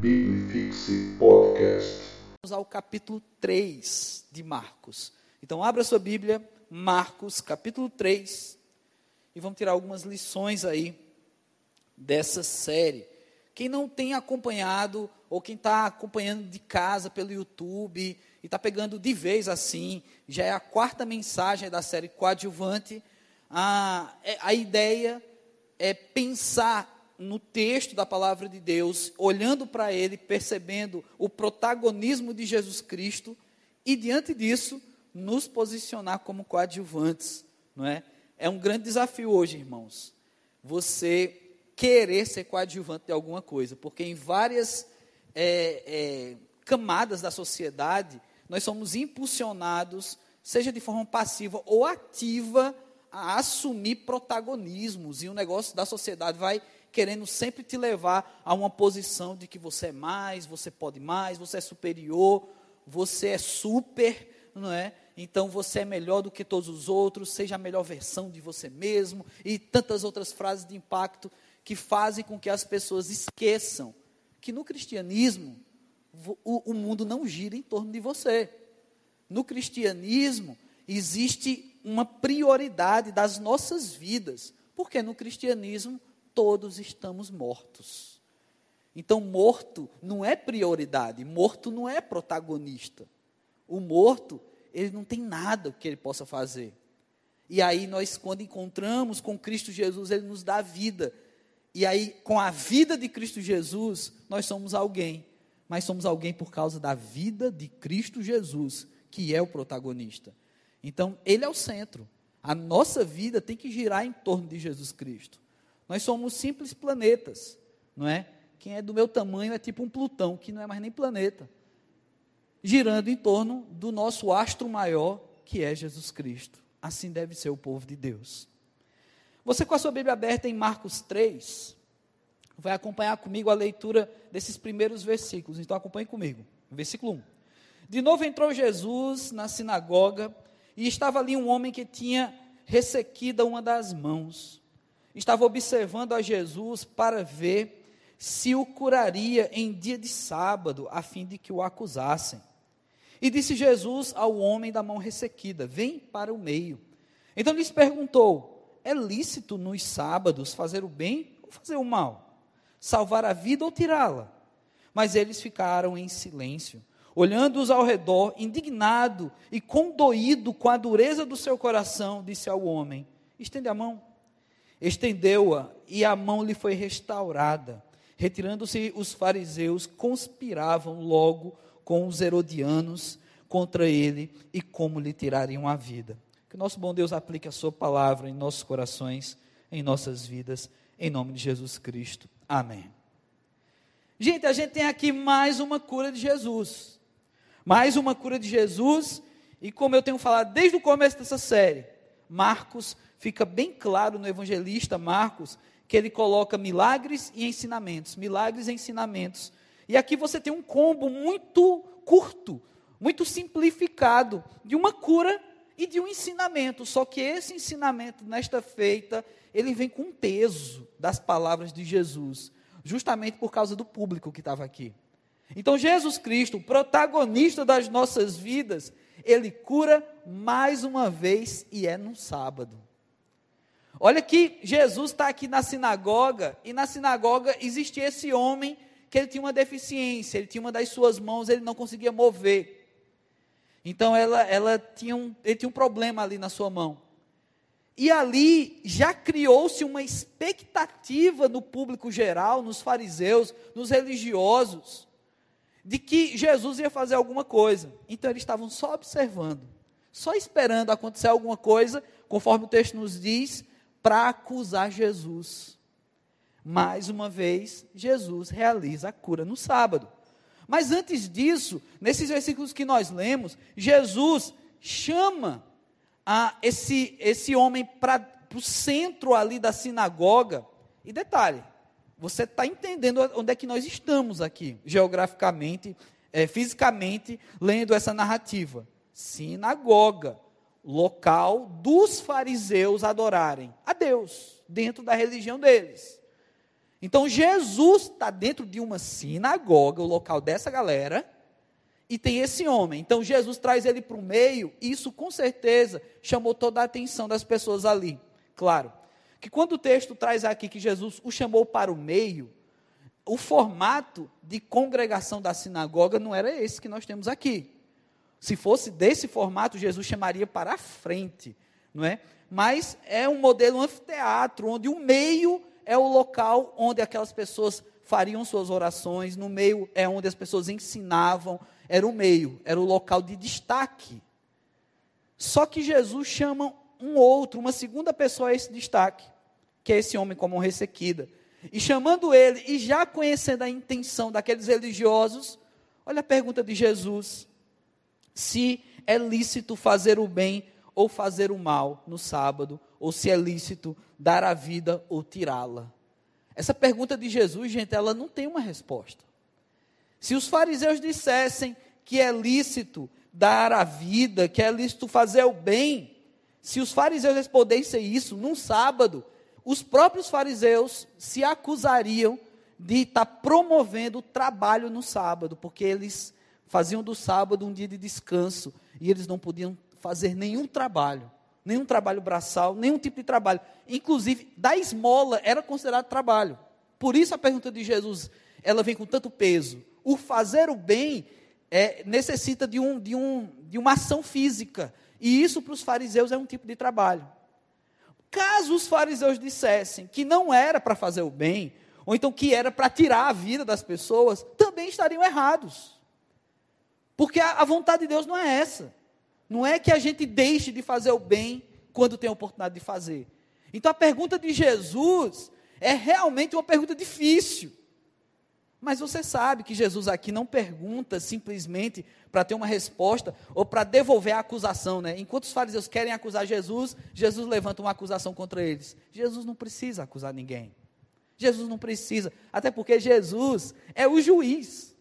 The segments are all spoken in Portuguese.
Bibifixe Podcast. Vamos ao capítulo 3 de Marcos. Então, abra sua Bíblia, Marcos, capítulo 3, e vamos tirar algumas lições aí dessa série. Quem não tem acompanhado, ou quem está acompanhando de casa pelo YouTube, e está pegando de vez assim, já é a quarta mensagem da série Coadjuvante, a, é, a ideia é pensar no texto da palavra de Deus, olhando para ele, percebendo o protagonismo de Jesus Cristo e diante disso nos posicionar como coadjuvantes, não é? É um grande desafio hoje, irmãos. Você querer ser coadjuvante de alguma coisa, porque em várias é, é, camadas da sociedade nós somos impulsionados, seja de forma passiva ou ativa, a assumir protagonismos e o negócio da sociedade vai querendo sempre te levar a uma posição de que você é mais, você pode mais, você é superior, você é super, não é? Então você é melhor do que todos os outros, seja a melhor versão de você mesmo e tantas outras frases de impacto que fazem com que as pessoas esqueçam que no cristianismo o, o mundo não gira em torno de você. No cristianismo existe uma prioridade das nossas vidas, porque no cristianismo todos estamos mortos. Então, morto não é prioridade, morto não é protagonista. O morto, ele não tem nada que ele possa fazer. E aí, nós, quando encontramos com Cristo Jesus, ele nos dá vida. E aí, com a vida de Cristo Jesus, nós somos alguém. Mas somos alguém por causa da vida de Cristo Jesus, que é o protagonista. Então, ele é o centro. A nossa vida tem que girar em torno de Jesus Cristo. Nós somos simples planetas, não é? Quem é do meu tamanho é tipo um Plutão, que não é mais nem planeta, girando em torno do nosso astro maior, que é Jesus Cristo. Assim deve ser o povo de Deus. Você, com a sua Bíblia aberta em Marcos 3, vai acompanhar comigo a leitura desses primeiros versículos. Então, acompanhe comigo. Versículo 1. De novo entrou Jesus na sinagoga e estava ali um homem que tinha ressequida uma das mãos estava observando a Jesus para ver se o curaria em dia de sábado, a fim de que o acusassem. E disse Jesus ao homem da mão ressequida: Vem para o meio. Então lhes perguntou: É lícito nos sábados fazer o bem ou fazer o mal? Salvar a vida ou tirá-la? Mas eles ficaram em silêncio, olhando-os ao redor, indignado e condoído com a dureza do seu coração, disse ao homem: Estende a mão. Estendeu-a e a mão lhe foi restaurada. Retirando-se os fariseus, conspiravam logo com os herodianos contra ele e como lhe tirariam a vida. Que o nosso bom Deus aplique a sua palavra em nossos corações, em nossas vidas, em nome de Jesus Cristo. Amém. Gente, a gente tem aqui mais uma cura de Jesus. Mais uma cura de Jesus, e como eu tenho falado desde o começo dessa série, Marcos fica bem claro no evangelista Marcos que ele coloca milagres e ensinamentos, milagres e ensinamentos. E aqui você tem um combo muito curto, muito simplificado, de uma cura e de um ensinamento. Só que esse ensinamento, nesta feita, ele vem com peso das palavras de Jesus, justamente por causa do público que estava aqui. Então, Jesus Cristo, protagonista das nossas vidas, ele cura mais uma vez e é no sábado. Olha que Jesus está aqui na sinagoga, e na sinagoga existia esse homem que ele tinha uma deficiência, ele tinha uma das suas mãos, ele não conseguia mover. Então ela, ela tinha um, ele tinha um problema ali na sua mão. E ali já criou-se uma expectativa no público geral, nos fariseus, nos religiosos, de que Jesus ia fazer alguma coisa. Então eles estavam só observando, só esperando acontecer alguma coisa, conforme o texto nos diz, para acusar Jesus. Mais uma vez, Jesus realiza a cura no sábado. Mas antes disso, nesses versículos que nós lemos, Jesus chama a esse, esse homem para o centro ali da sinagoga. E detalhe, você está entendendo onde é que nós estamos aqui, geograficamente, é, fisicamente, lendo essa narrativa. Sinagoga local dos fariseus adorarem a Deus, dentro da religião deles. Então Jesus está dentro de uma sinagoga, o local dessa galera, e tem esse homem. Então Jesus traz ele para o meio, e isso com certeza chamou toda a atenção das pessoas ali. Claro, que quando o texto traz aqui que Jesus o chamou para o meio, o formato de congregação da sinagoga não era esse que nós temos aqui. Se fosse desse formato, Jesus chamaria para a frente, não é? Mas é um modelo anfiteatro, onde o meio é o local onde aquelas pessoas fariam suas orações, no meio é onde as pessoas ensinavam, era o meio, era o local de destaque. Só que Jesus chama um outro, uma segunda pessoa a esse destaque, que é esse homem como ressequida. E chamando ele, e já conhecendo a intenção daqueles religiosos, olha a pergunta de Jesus: se é lícito fazer o bem ou fazer o mal no sábado, ou se é lícito dar a vida ou tirá-la? Essa pergunta de Jesus, gente, ela não tem uma resposta. Se os fariseus dissessem que é lícito dar a vida, que é lícito fazer o bem, se os fariseus respondessem isso num sábado, os próprios fariseus se acusariam de estar promovendo o trabalho no sábado, porque eles faziam do sábado um dia de descanso e eles não podiam fazer nenhum trabalho nenhum trabalho braçal, nenhum tipo de trabalho. Inclusive, da esmola era considerado trabalho. Por isso a pergunta de Jesus, ela vem com tanto peso. O fazer o bem é, necessita de, um, de, um, de uma ação física. E isso para os fariseus é um tipo de trabalho. Caso os fariseus dissessem que não era para fazer o bem, ou então que era para tirar a vida das pessoas, também estariam errados. Porque a, vontade de Deus não é essa. Não é que a gente deixe de fazer o bem quando tem a oportunidade de fazer. Então a pergunta de Jesus é realmente uma pergunta difícil. Mas você sabe que Jesus aqui não pergunta simplesmente para ter uma resposta ou para devolver a acusação, né? Enquanto os fariseus querem acusar Jesus, Jesus levanta uma acusação contra eles. Jesus não precisa acusar ninguém. Jesus não precisa, até porque Jesus é o juiz.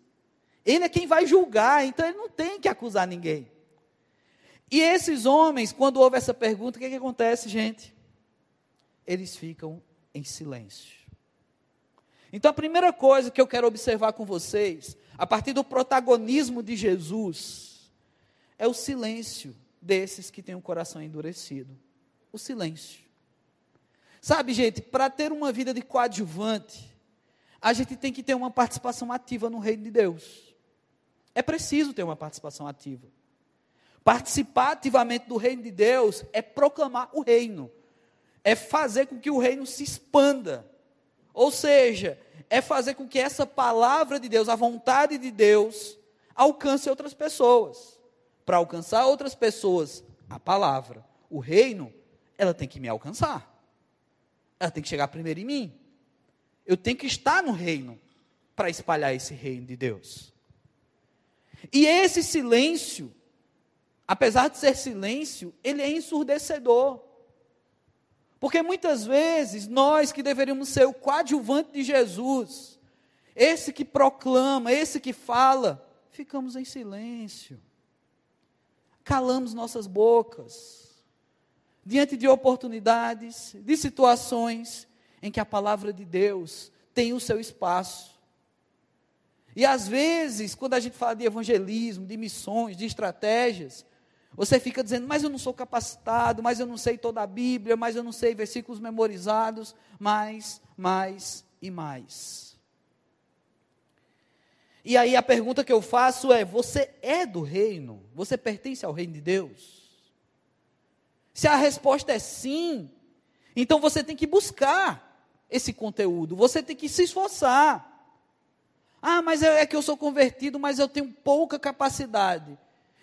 Ele é quem vai julgar, então ele não tem que acusar ninguém. E esses homens, quando houve essa pergunta, o que, que acontece, gente? Eles ficam em silêncio. Então, a primeira coisa que eu quero observar com vocês, a partir do protagonismo de Jesus, é o silêncio desses que têm o coração endurecido. O silêncio. Sabe, gente, para ter uma vida de coadjuvante, a gente tem que ter uma participação ativa no reino de Deus. É preciso ter uma participação ativa. Participar ativamente do reino de Deus é proclamar o reino, é fazer com que o reino se expanda. Ou seja, é fazer com que essa palavra de Deus, a vontade de Deus, alcance outras pessoas. Para alcançar outras pessoas, a palavra, o reino, ela tem que me alcançar. Ela tem que chegar primeiro em mim. Eu tenho que estar no reino para espalhar esse reino de Deus. E esse silêncio apesar de ser silêncio, ele é ensurdecedor. Porque muitas vezes nós que deveríamos ser o coadjuvante de Jesus, esse que proclama, esse que fala, ficamos em silêncio. Calamos nossas bocas diante de oportunidades, de situações em que a palavra de Deus tem o seu espaço. E às vezes, quando a gente fala de evangelismo, de missões, de estratégias, você fica dizendo, mas eu não sou capacitado, mas eu não sei toda a Bíblia, mas eu não sei versículos memorizados, mais, mais e mais. E aí a pergunta que eu faço é: você é do reino? Você pertence ao reino de Deus? Se a resposta é sim, então você tem que buscar esse conteúdo, você tem que se esforçar. Ah, mas é que eu sou convertido, mas eu tenho pouca capacidade.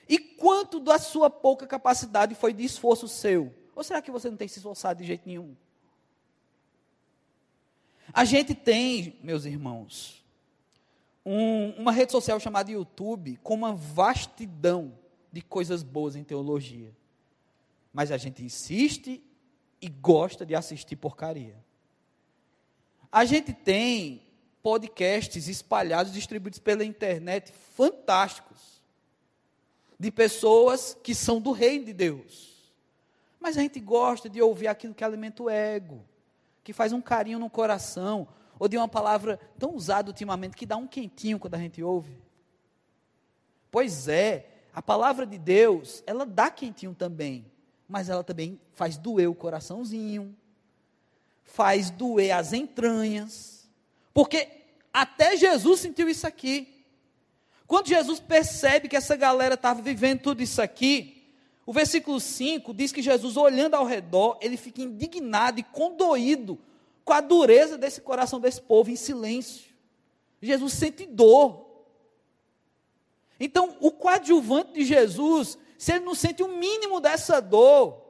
E quanto da sua pouca capacidade foi de esforço seu? Ou será que você não tem se esforçado de jeito nenhum? A gente tem, meus irmãos, um, uma rede social chamada YouTube com uma vastidão de coisas boas em teologia. Mas a gente insiste e gosta de assistir porcaria. A gente tem podcasts espalhados, distribuídos pela internet, fantásticos de pessoas que são do reino de Deus. Mas a gente gosta de ouvir aquilo que alimenta o ego, que faz um carinho no coração, ou de uma palavra tão usada ultimamente que dá um quentinho quando a gente ouve? Pois é, a palavra de Deus, ela dá quentinho também, mas ela também faz doer o coraçãozinho, faz doer as entranhas, porque até Jesus sentiu isso aqui. Quando Jesus percebe que essa galera estava vivendo tudo isso aqui, o versículo 5 diz que Jesus, olhando ao redor, ele fica indignado e condoído com a dureza desse coração desse povo em silêncio. Jesus sente dor. Então, o coadjuvante de Jesus, se ele não sente o mínimo dessa dor,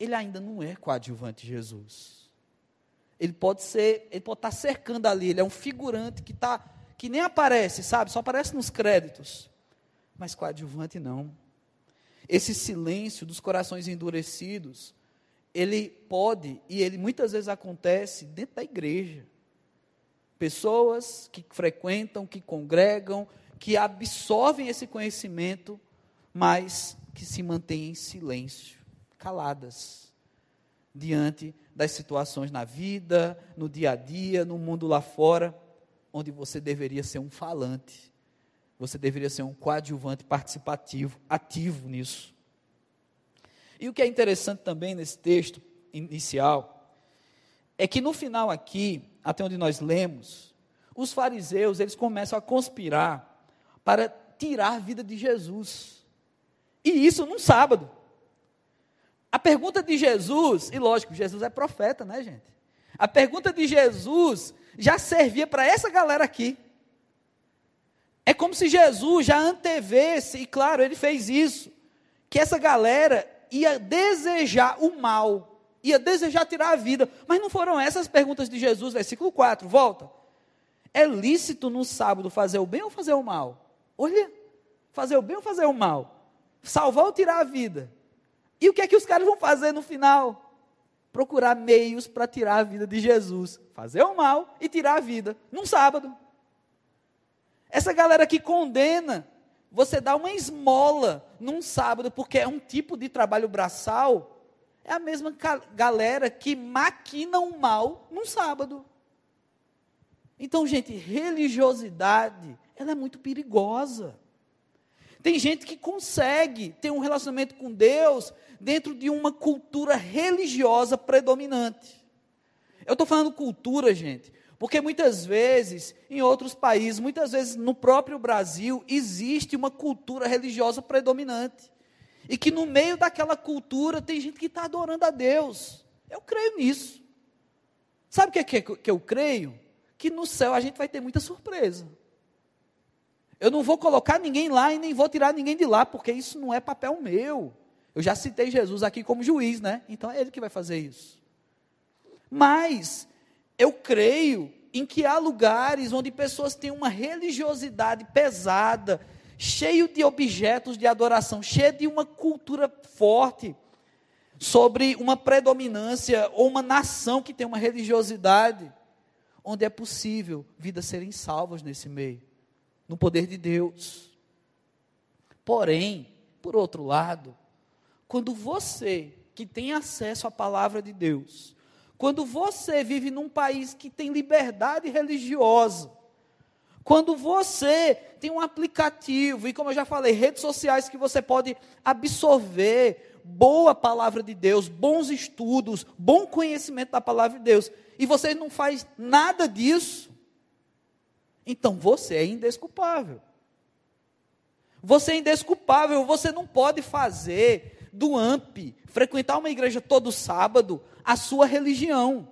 ele ainda não é coadjuvante de Jesus. Ele pode ser, ele pode estar cercando ali, ele é um figurante que está, que nem aparece, sabe? Só aparece nos créditos. Mas coadjuvante não. Esse silêncio dos corações endurecidos, ele pode e ele muitas vezes acontece dentro da igreja. Pessoas que frequentam, que congregam, que absorvem esse conhecimento, mas que se mantêm em silêncio, caladas, diante das situações na vida, no dia a dia, no mundo lá fora, onde você deveria ser um falante, você deveria ser um coadjuvante participativo, ativo nisso. E o que é interessante também nesse texto inicial é que no final aqui, até onde nós lemos, os fariseus, eles começam a conspirar para tirar a vida de Jesus. E isso num sábado. A pergunta de Jesus, e lógico, Jesus é profeta, né, gente? A pergunta de Jesus já servia para essa galera aqui. É como se Jesus já antevesse, e claro, ele fez isso, que essa galera ia desejar o mal, ia desejar tirar a vida. Mas não foram essas perguntas de Jesus, versículo 4, volta. É lícito no sábado fazer o bem ou fazer o mal? Olha, fazer o bem ou fazer o mal? Salvar ou tirar a vida? E o que é que os caras vão fazer no final? Procurar meios para tirar a vida de Jesus. Fazer o mal e tirar a vida. Num sábado. Essa galera que condena, você dá uma esmola num sábado, porque é um tipo de trabalho braçal, é a mesma galera que maquina o mal num sábado. Então, gente, religiosidade ela é muito perigosa. Tem gente que consegue ter um relacionamento com Deus dentro de uma cultura religiosa predominante. Eu estou falando cultura, gente, porque muitas vezes, em outros países, muitas vezes no próprio Brasil, existe uma cultura religiosa predominante. E que no meio daquela cultura tem gente que está adorando a Deus. Eu creio nisso. Sabe o que, que, que eu creio? Que no céu a gente vai ter muita surpresa. Eu não vou colocar ninguém lá e nem vou tirar ninguém de lá, porque isso não é papel meu. Eu já citei Jesus aqui como juiz, né? Então é ele que vai fazer isso. Mas eu creio em que há lugares onde pessoas têm uma religiosidade pesada, cheio de objetos de adoração, cheio de uma cultura forte sobre uma predominância ou uma nação que tem uma religiosidade, onde é possível vidas serem salvas nesse meio no poder de Deus. Porém, por outro lado, quando você que tem acesso à palavra de Deus, quando você vive num país que tem liberdade religiosa, quando você tem um aplicativo, e como eu já falei, redes sociais que você pode absorver boa palavra de Deus, bons estudos, bom conhecimento da palavra de Deus, e você não faz nada disso, então você é indesculpável. Você é indesculpável, você não pode fazer do AMP, frequentar uma igreja todo sábado, a sua religião.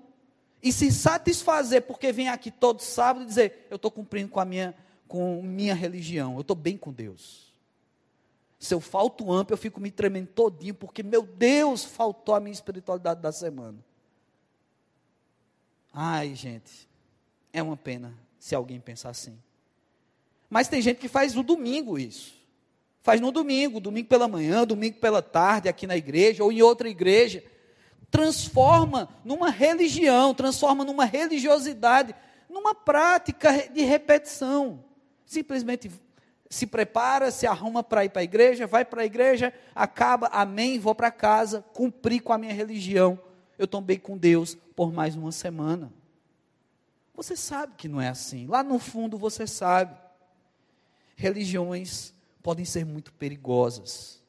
E se satisfazer porque vem aqui todo sábado e dizer, eu estou cumprindo com a minha, com minha religião, eu estou bem com Deus. Se eu falto AMP, eu fico me tremendo todinho, porque, meu Deus, faltou a minha espiritualidade da semana. Ai, gente, é uma pena se alguém pensar assim. Mas tem gente que faz no domingo isso. Faz no domingo, domingo pela manhã, domingo pela tarde, aqui na igreja ou em outra igreja. Transforma numa religião, transforma numa religiosidade, numa prática de repetição. Simplesmente se prepara, se arruma para ir para a igreja, vai para a igreja, acaba, amém, vou para casa, cumpri com a minha religião. Eu bem com Deus por mais uma semana. Você sabe que não é assim. Lá no fundo você sabe. Religiões podem ser muito perigosas.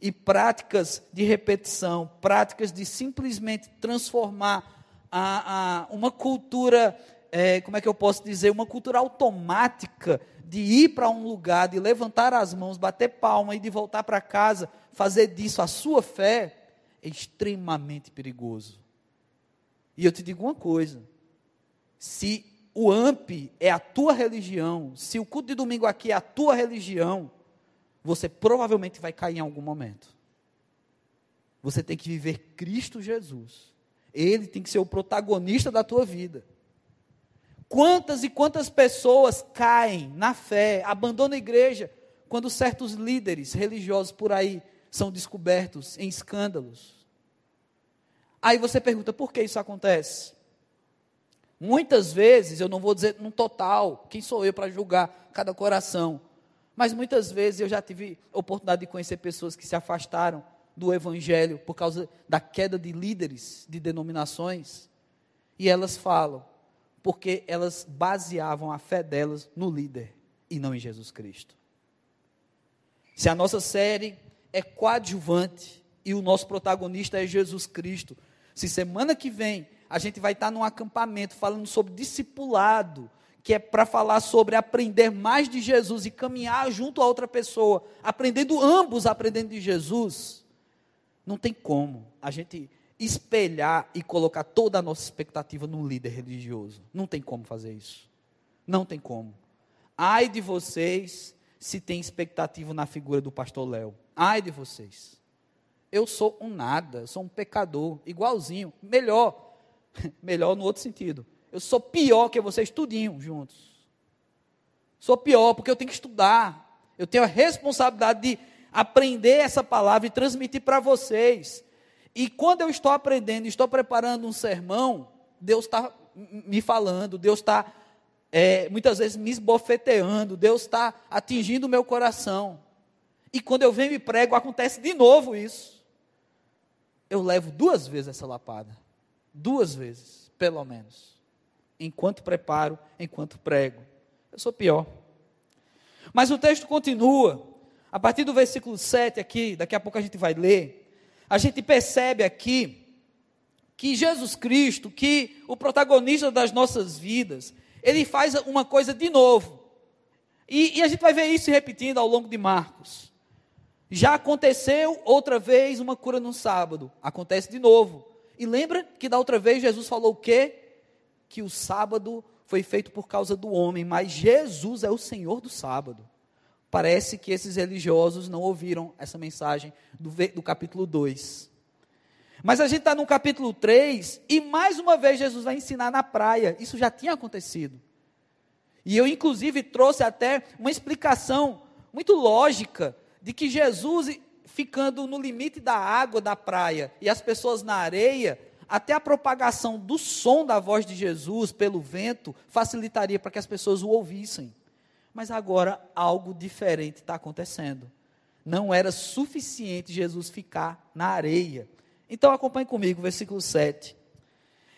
E práticas de repetição, práticas de simplesmente transformar a, a uma cultura, é, como é que eu posso dizer, uma cultura automática de ir para um lugar, de levantar as mãos, bater palma e de voltar para casa, fazer disso a sua fé, é extremamente perigoso. E eu te digo uma coisa: se o AMP é a tua religião, se o culto de domingo aqui é a tua religião, você provavelmente vai cair em algum momento. Você tem que viver Cristo Jesus. Ele tem que ser o protagonista da tua vida. Quantas e quantas pessoas caem na fé, abandonam a igreja, quando certos líderes religiosos por aí são descobertos em escândalos? Aí você pergunta, por que isso acontece? Muitas vezes, eu não vou dizer no total, quem sou eu para julgar cada coração, mas muitas vezes eu já tive oportunidade de conhecer pessoas que se afastaram do evangelho por causa da queda de líderes de denominações, e elas falam, porque elas baseavam a fé delas no líder e não em Jesus Cristo. Se a nossa série é coadjuvante e o nosso protagonista é Jesus Cristo, se semana que vem a gente vai estar num acampamento falando sobre discipulado, que é para falar sobre aprender mais de Jesus e caminhar junto a outra pessoa, aprendendo ambos aprendendo de Jesus, não tem como a gente espelhar e colocar toda a nossa expectativa num líder religioso. Não tem como fazer isso. Não tem como. Ai de vocês se tem expectativa na figura do pastor Léo. Ai de vocês. Eu sou um nada, sou um pecador, igualzinho, melhor. Melhor no outro sentido. Eu sou pior que vocês tudinho juntos. Sou pior porque eu tenho que estudar. Eu tenho a responsabilidade de aprender essa palavra e transmitir para vocês. E quando eu estou aprendendo, estou preparando um sermão, Deus está me falando, Deus está é, muitas vezes me esbofeteando, Deus está atingindo o meu coração. E quando eu venho e prego, acontece de novo isso. Eu levo duas vezes essa lapada. Duas vezes, pelo menos. Enquanto preparo, enquanto prego. Eu sou pior. Mas o texto continua. A partir do versículo 7 aqui, daqui a pouco a gente vai ler. A gente percebe aqui que Jesus Cristo, que o protagonista das nossas vidas, ele faz uma coisa de novo. E, e, a gente vai ver isso repetindo ao longo de Marcos. Já aconteceu outra vez uma cura no sábado, acontece de novo. E lembra que da outra vez Jesus falou o quê? Que o sábado foi feito por causa do homem, mas Jesus é o Senhor do sábado. Parece que esses religiosos não ouviram essa mensagem do, do capítulo 2. Mas a gente está no capítulo 3 e mais uma vez Jesus vai ensinar na praia. Isso já tinha acontecido. E eu, inclusive, trouxe até uma explicação muito lógica de que Jesus ficando no limite da água da praia e as pessoas na areia, até a propagação do som da voz de Jesus pelo vento facilitaria para que as pessoas o ouvissem. Mas agora algo diferente está acontecendo. Não era suficiente Jesus ficar na areia. Então acompanhe comigo, versículo 7.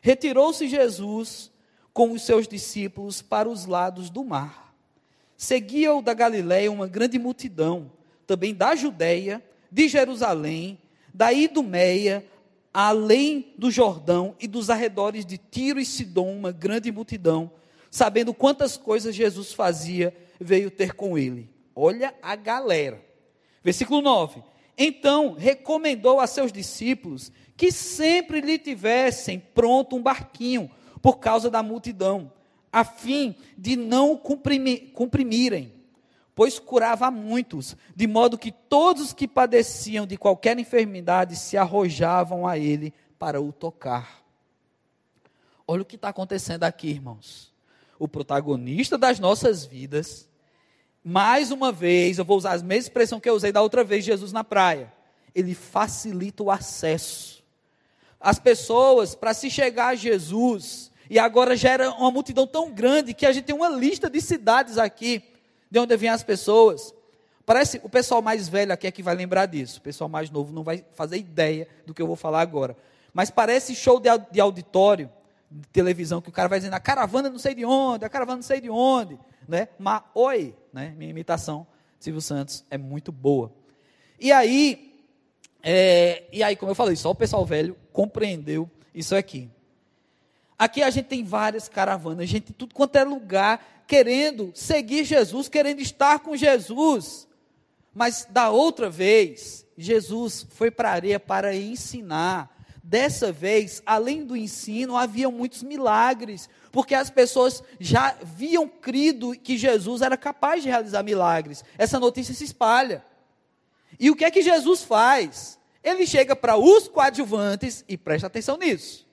Retirou-se Jesus com os seus discípulos para os lados do mar. Seguia-o da Galiléia uma grande multidão, também da Judéia de Jerusalém, da Idumeia, além do Jordão e dos arredores de Tiro e Sidom, uma grande multidão, sabendo quantas coisas Jesus fazia, veio ter com ele. Olha a galera. Versículo 9. Então recomendou a seus discípulos que sempre lhe tivessem pronto um barquinho por causa da multidão, a fim de não comprimirem pois curava muitos, de modo que todos os que padeciam de qualquer enfermidade se arrojavam a ele para o tocar. Olha o que está acontecendo aqui, irmãos. O protagonista das nossas vidas, mais uma vez, eu vou usar a mesma expressão que eu usei da outra vez, Jesus na praia. Ele facilita o acesso. As pessoas, para se chegar a Jesus, e agora gera uma multidão tão grande que a gente tem uma lista de cidades aqui de onde vêm as pessoas. Parece o pessoal mais velho aqui é que vai lembrar disso. O pessoal mais novo não vai fazer ideia do que eu vou falar agora. Mas parece show de auditório de televisão que o cara vai dizendo a caravana não sei de onde, a caravana não sei de onde, né? Mas oi, né? Minha imitação Silvio Santos é muito boa. E aí, é, e aí, como eu falei, só o pessoal velho compreendeu isso aqui. Aqui a gente tem várias caravanas, gente, tudo quanto é lugar, querendo seguir Jesus, querendo estar com Jesus. Mas da outra vez, Jesus foi para a areia para ensinar. Dessa vez, além do ensino, havia muitos milagres, porque as pessoas já haviam crido que Jesus era capaz de realizar milagres. Essa notícia se espalha. E o que é que Jesus faz? Ele chega para os coadjuvantes, e presta atenção nisso,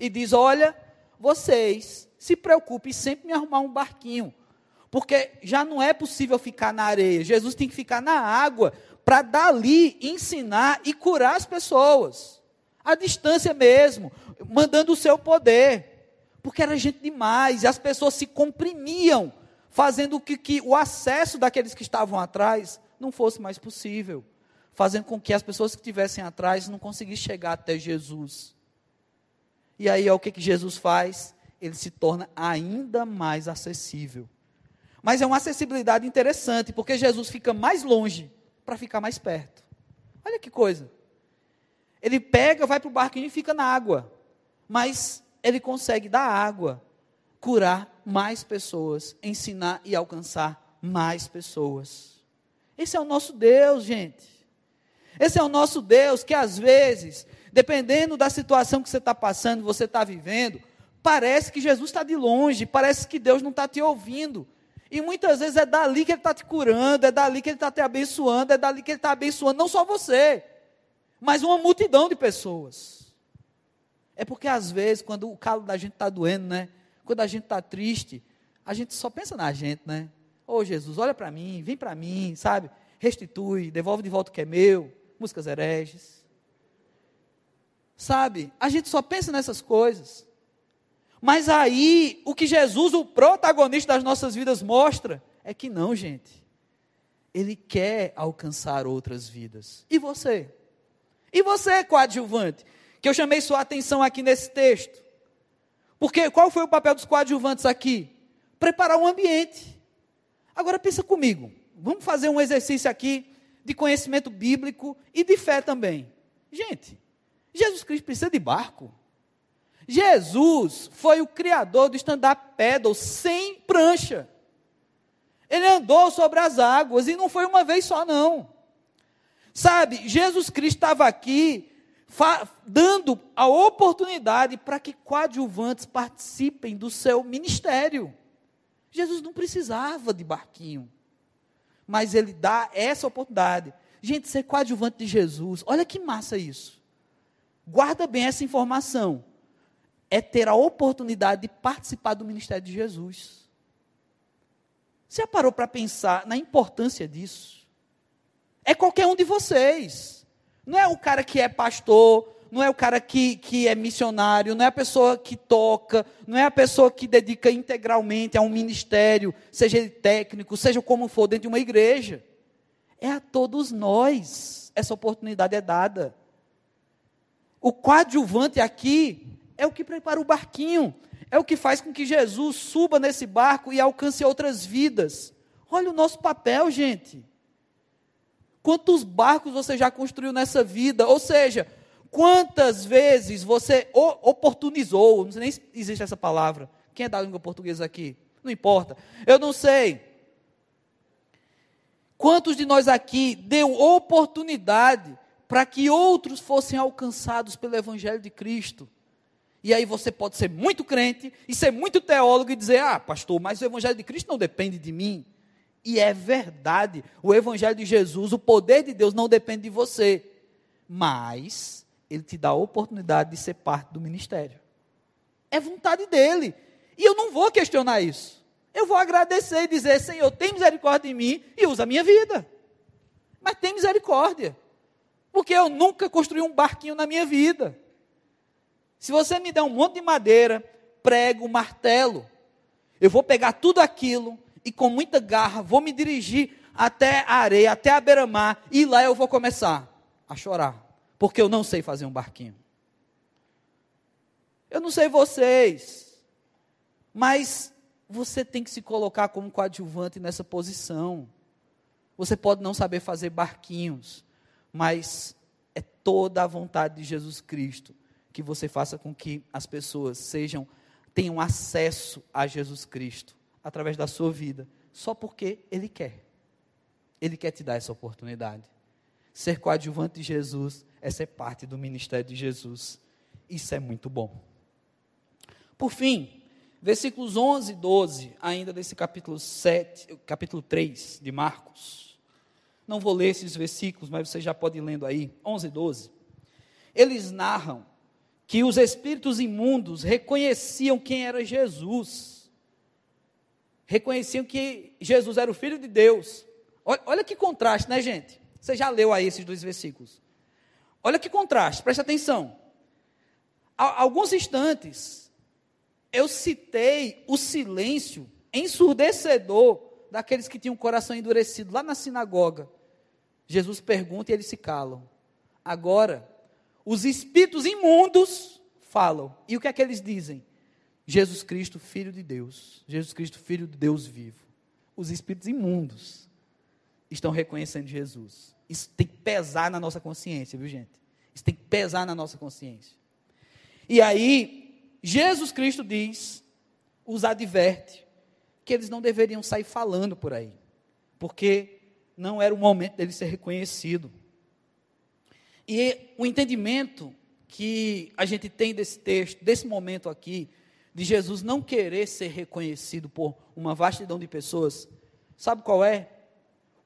e diz: Olha, vocês se preocupem sempre em arrumar um barquinho, porque já não é possível ficar na areia, Jesus tem que ficar na água, para dali ensinar e curar as pessoas à distância mesmo, mandando o seu poder, porque era gente demais, e as pessoas se comprimiam, fazendo que, que o acesso daqueles que estavam atrás não fosse mais possível, fazendo com que as pessoas que estivessem atrás não conseguissem chegar até Jesus. E aí é o que, que Jesus faz? Ele se torna ainda mais acessível. Mas é uma acessibilidade interessante, porque Jesus fica mais longe para ficar mais perto. Olha que coisa. Ele pega, vai para o barquinho e fica na água. Mas ele consegue dar água, curar mais pessoas, ensinar e alcançar mais pessoas. Esse é o nosso Deus, gente. Esse é o nosso Deus que às vezes, dependendo da situação que você está passando, você está vivendo, parece que Jesus está de longe, parece que Deus não está te ouvindo. E muitas vezes é dali que Ele está te curando, é dali que Ele está te abençoando, é dali que Ele está abençoando não só você, mas uma multidão de pessoas. É porque às vezes, quando o calo da gente está doendo, né? Quando a gente está triste, a gente só pensa na gente, né? Ô oh, Jesus, olha para mim, vem para mim, sabe? Restitui, devolve de volta o que é meu. Músicas hereges. Sabe? A gente só pensa nessas coisas. Mas aí, o que Jesus, o protagonista das nossas vidas, mostra é que não, gente. Ele quer alcançar outras vidas. E você? E você, coadjuvante, que eu chamei sua atenção aqui nesse texto. Porque qual foi o papel dos coadjuvantes aqui? Preparar o ambiente. Agora pensa comigo. Vamos fazer um exercício aqui de conhecimento bíblico e de fé também. Gente, Jesus Cristo precisa de barco. Jesus foi o criador do stand-up paddle sem prancha. Ele andou sobre as águas e não foi uma vez só, não. Sabe, Jesus Cristo estava aqui dando a oportunidade para que coadjuvantes participem do seu ministério. Jesus não precisava de barquinho, mas ele dá essa oportunidade. Gente, ser coadjuvante de Jesus, olha que massa isso. Guarda bem essa informação. É ter a oportunidade de participar do ministério de Jesus. Você já parou para pensar na importância disso? É qualquer um de vocês. Não é o cara que é pastor, não é o cara que, que é missionário, não é a pessoa que toca, não é a pessoa que dedica integralmente a um ministério, seja ele técnico, seja como for, dentro de uma igreja. É a todos nós. Essa oportunidade é dada. O coadjuvante aqui é o que prepara o barquinho, é o que faz com que Jesus suba nesse barco e alcance outras vidas. Olha o nosso papel, gente. Quantos barcos você já construiu nessa vida? Ou seja, quantas vezes você oportunizou, não sei nem existe essa palavra. Quem é da língua portuguesa aqui? Não importa. Eu não sei. Quantos de nós aqui deu oportunidade para que outros fossem alcançados pelo Evangelho de Cristo? E aí você pode ser muito crente e ser muito teólogo e dizer: ah, pastor, mas o Evangelho de Cristo não depende de mim. E é verdade. O Evangelho de Jesus, o poder de Deus não depende de você. Mas ele te dá a oportunidade de ser parte do ministério. É vontade dele. E eu não vou questionar isso. Eu vou agradecer e dizer: Senhor, tem misericórdia de mim e usa a minha vida. Mas tem misericórdia. Porque eu nunca construí um barquinho na minha vida. Se você me der um monte de madeira, prego, martelo, eu vou pegar tudo aquilo e com muita garra vou me dirigir até a areia, até a beira-mar, e lá eu vou começar a chorar, porque eu não sei fazer um barquinho. Eu não sei vocês, mas você tem que se colocar como coadjuvante nessa posição. Você pode não saber fazer barquinhos, mas é toda a vontade de Jesus Cristo que você faça com que as pessoas sejam tenham acesso a Jesus Cristo através da sua vida, só porque ele quer. Ele quer te dar essa oportunidade. Ser coadjuvante de Jesus é ser parte do ministério de Jesus. Isso é muito bom. Por fim, versículos 11 e 12, ainda desse capítulo 7, capítulo 3 de Marcos. Não vou ler esses versículos, mas você já pode ir lendo aí, 11 e 12. Eles narram que os espíritos imundos reconheciam quem era Jesus. Reconheciam que Jesus era o Filho de Deus. Olha, olha que contraste, né, gente? Você já leu aí esses dois versículos. Olha que contraste, preste atenção. Há alguns instantes, eu citei o silêncio ensurdecedor daqueles que tinham o coração endurecido lá na sinagoga. Jesus pergunta e eles se calam. Agora, os espíritos imundos falam. E o que é que eles dizem? Jesus Cristo, Filho de Deus. Jesus Cristo, Filho de Deus vivo. Os espíritos imundos estão reconhecendo Jesus. Isso tem que pesar na nossa consciência, viu, gente? Isso tem que pesar na nossa consciência. E aí, Jesus Cristo diz, os adverte, que eles não deveriam sair falando por aí, porque não era o momento dele ser reconhecido. E o entendimento que a gente tem desse texto, desse momento aqui, de Jesus não querer ser reconhecido por uma vastidão de pessoas, sabe qual é?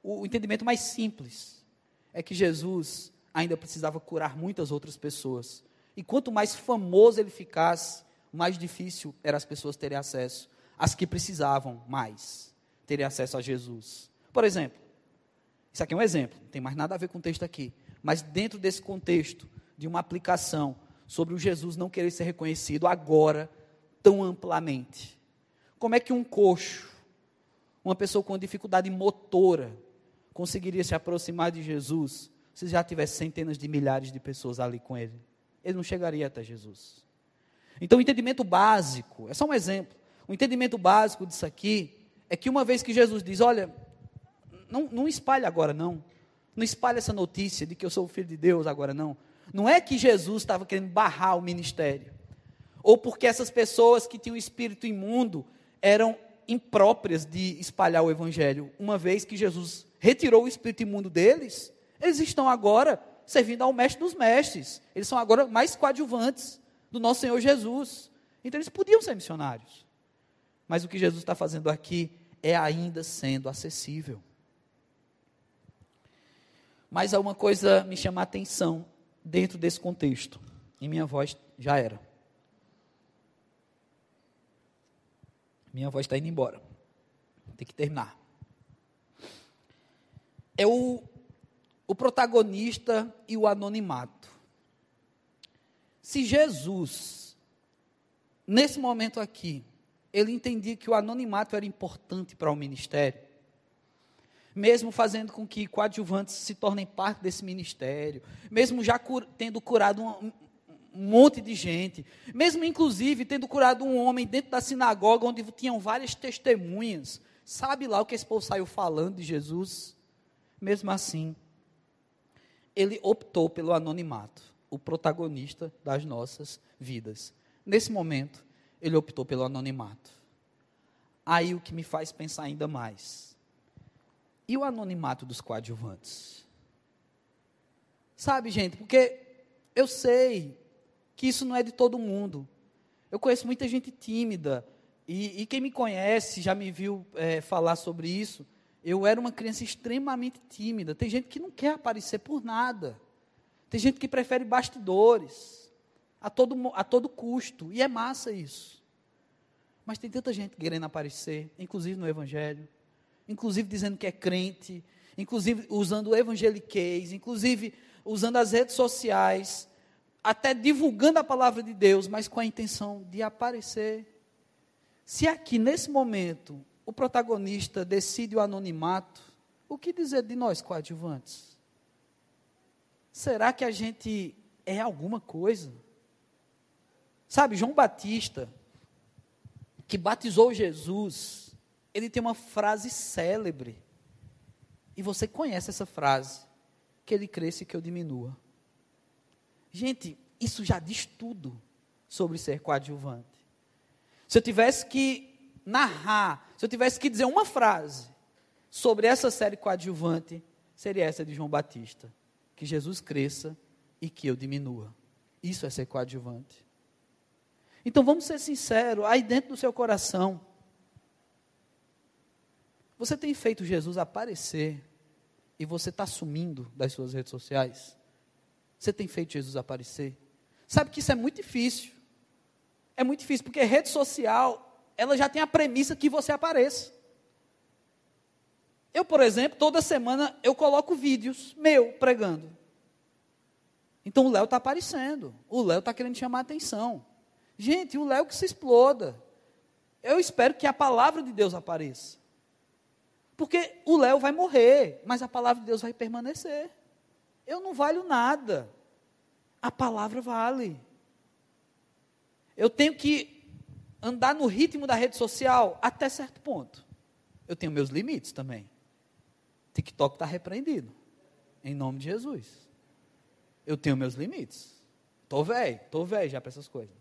O entendimento mais simples é que Jesus ainda precisava curar muitas outras pessoas. E quanto mais famoso ele ficasse, mais difícil era as pessoas terem acesso. As que precisavam mais terem acesso a Jesus. Por exemplo, isso aqui é um exemplo, não tem mais nada a ver com o texto aqui mas dentro desse contexto de uma aplicação sobre o Jesus não querer ser reconhecido agora tão amplamente. Como é que um coxo, uma pessoa com dificuldade motora, conseguiria se aproximar de Jesus se já tivesse centenas de milhares de pessoas ali com ele? Ele não chegaria até Jesus. Então, o entendimento básico, é só um exemplo. O entendimento básico disso aqui é que uma vez que Jesus diz: Olha, não, não espalhe agora, não. Não espalhe essa notícia de que eu sou o filho de Deus agora, não. Não é que Jesus estava querendo barrar o ministério. Ou porque essas pessoas que tinham espírito imundo eram impróprias de espalhar o evangelho. Uma vez que Jesus retirou o espírito imundo deles, eles estão agora servindo ao mestre dos mestres. Eles são agora mais coadjuvantes do nosso Senhor Jesus. Então eles podiam ser missionários. Mas o que Jesus está fazendo aqui é ainda sendo acessível. Mas há uma coisa me chama a atenção dentro desse contexto. E minha voz já era. Minha voz está indo embora. Tem que terminar. É o, o protagonista e o anonimato. Se Jesus, nesse momento aqui, ele entendia que o anonimato era importante para o ministério, mesmo fazendo com que coadjuvantes se tornem parte desse ministério, mesmo já cur, tendo curado um, um monte de gente, mesmo inclusive tendo curado um homem dentro da sinagoga onde tinham várias testemunhas. Sabe lá o que esse povo saiu falando de Jesus? Mesmo assim, ele optou pelo anonimato, o protagonista das nossas vidas. Nesse momento, ele optou pelo anonimato. Aí o que me faz pensar ainda mais e o anonimato dos coadjuvantes? Sabe, gente, porque eu sei que isso não é de todo mundo. Eu conheço muita gente tímida, e, e quem me conhece já me viu é, falar sobre isso. Eu era uma criança extremamente tímida. Tem gente que não quer aparecer por nada. Tem gente que prefere bastidores a todo, a todo custo. E é massa isso. Mas tem tanta gente querendo aparecer, inclusive no Evangelho inclusive dizendo que é crente, inclusive usando o evangeliquez, inclusive usando as redes sociais, até divulgando a palavra de Deus, mas com a intenção de aparecer. Se aqui nesse momento o protagonista decide o anonimato, o que dizer de nós coadjuvantes? Será que a gente é alguma coisa? Sabe, João Batista, que batizou Jesus, ele tem uma frase célebre. E você conhece essa frase: que ele cresça e que eu diminua. Gente, isso já diz tudo sobre ser coadjuvante. Se eu tivesse que narrar, se eu tivesse que dizer uma frase sobre essa série coadjuvante, seria essa de João Batista: que Jesus cresça e que eu diminua. Isso é ser coadjuvante. Então vamos ser sinceros, aí dentro do seu coração, você tem feito Jesus aparecer e você está sumindo das suas redes sociais? Você tem feito Jesus aparecer? Sabe que isso é muito difícil. É muito difícil, porque rede social, ela já tem a premissa que você apareça. Eu, por exemplo, toda semana eu coloco vídeos meu pregando. Então o Léo está aparecendo. O Léo está querendo chamar a atenção. Gente, o Léo que se exploda. Eu espero que a palavra de Deus apareça. Porque o Léo vai morrer, mas a palavra de Deus vai permanecer. Eu não valho nada. A palavra vale. Eu tenho que andar no ritmo da rede social até certo ponto. Eu tenho meus limites também. TikTok está repreendido. Em nome de Jesus. Eu tenho meus limites. Estou velho, estou velho já para essas coisas.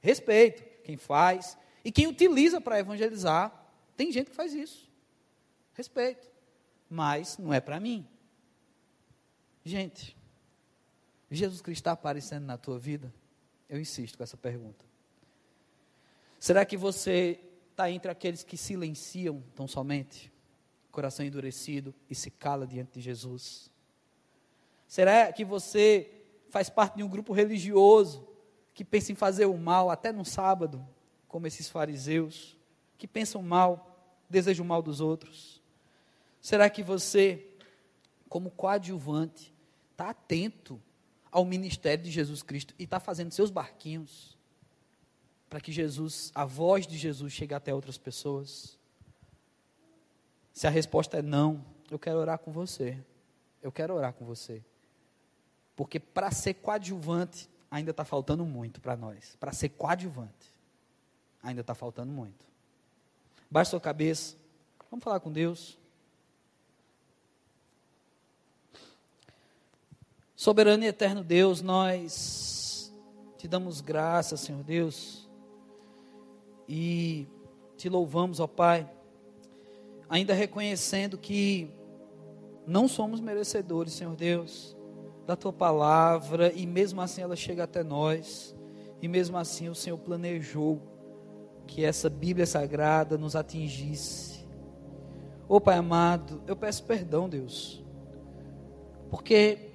Respeito quem faz e quem utiliza para evangelizar. Tem gente que faz isso. Respeito. Mas não é para mim. Gente, Jesus Cristo está aparecendo na tua vida? Eu insisto com essa pergunta. Será que você está entre aqueles que silenciam tão somente, coração endurecido e se cala diante de Jesus? Será que você faz parte de um grupo religioso que pensa em fazer o mal até no sábado, como esses fariseus, que pensam mal, desejam o mal dos outros? Será que você, como coadjuvante, está atento ao ministério de Jesus Cristo e está fazendo seus barquinhos para que Jesus, a voz de Jesus, chegue até outras pessoas? Se a resposta é não, eu quero orar com você. Eu quero orar com você. Porque para ser coadjuvante, ainda está faltando muito para nós. Para ser coadjuvante, ainda está faltando muito. Baixe sua cabeça, vamos falar com Deus. Soberano e eterno Deus, nós te damos graças, Senhor Deus, e te louvamos, ó Pai, ainda reconhecendo que não somos merecedores, Senhor Deus, da tua palavra e mesmo assim ela chega até nós. E mesmo assim o Senhor planejou que essa Bíblia sagrada nos atingisse. Ô Pai amado, eu peço perdão, Deus. Porque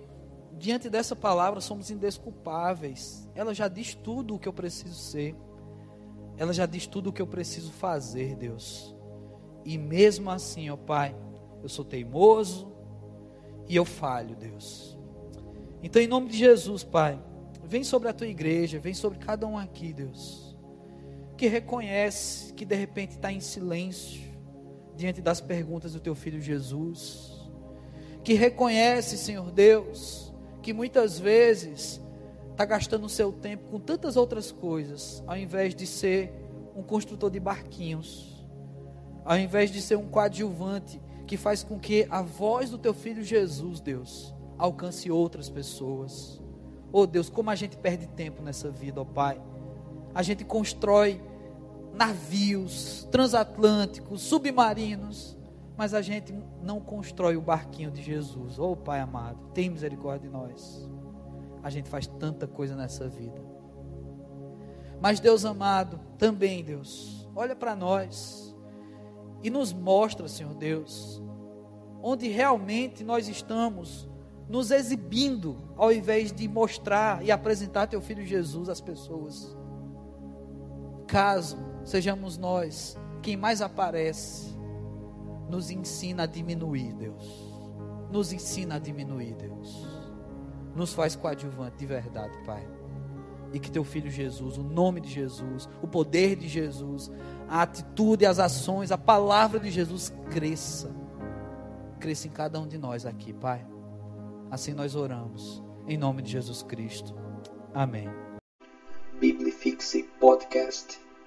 diante dessa palavra somos indesculpáveis. Ela já diz tudo o que eu preciso ser. Ela já diz tudo o que eu preciso fazer, Deus. E mesmo assim, ó Pai, eu sou teimoso e eu falho, Deus. Então, em nome de Jesus, Pai, vem sobre a tua igreja, vem sobre cada um aqui, Deus, que reconhece que de repente está em silêncio diante das perguntas do teu filho Jesus, que reconhece, Senhor Deus, que muitas vezes está gastando o seu tempo com tantas outras coisas, ao invés de ser um construtor de barquinhos, ao invés de ser um coadjuvante que faz com que a voz do teu filho Jesus, Deus, alcance outras pessoas. Oh Deus, como a gente perde tempo nessa vida, ó oh Pai. A gente constrói navios transatlânticos, submarinos, mas a gente não constrói o barquinho de Jesus. Oh Pai amado, tem misericórdia de nós. A gente faz tanta coisa nessa vida. Mas Deus amado, também Deus, olha para nós e nos mostra, Senhor Deus, onde realmente nós estamos nos exibindo, ao invés de mostrar e apresentar teu filho Jesus às pessoas. Caso sejamos nós quem mais aparece, nos ensina a diminuir, Deus. Nos ensina a diminuir, Deus. Nos faz coadjuvante de verdade, Pai. E que teu filho Jesus, o nome de Jesus, o poder de Jesus, a atitude, as ações, a palavra de Jesus cresça. Cresça em cada um de nós aqui, Pai. Assim nós oramos. Em nome de Jesus Cristo. Amém. Biblifixe Podcast.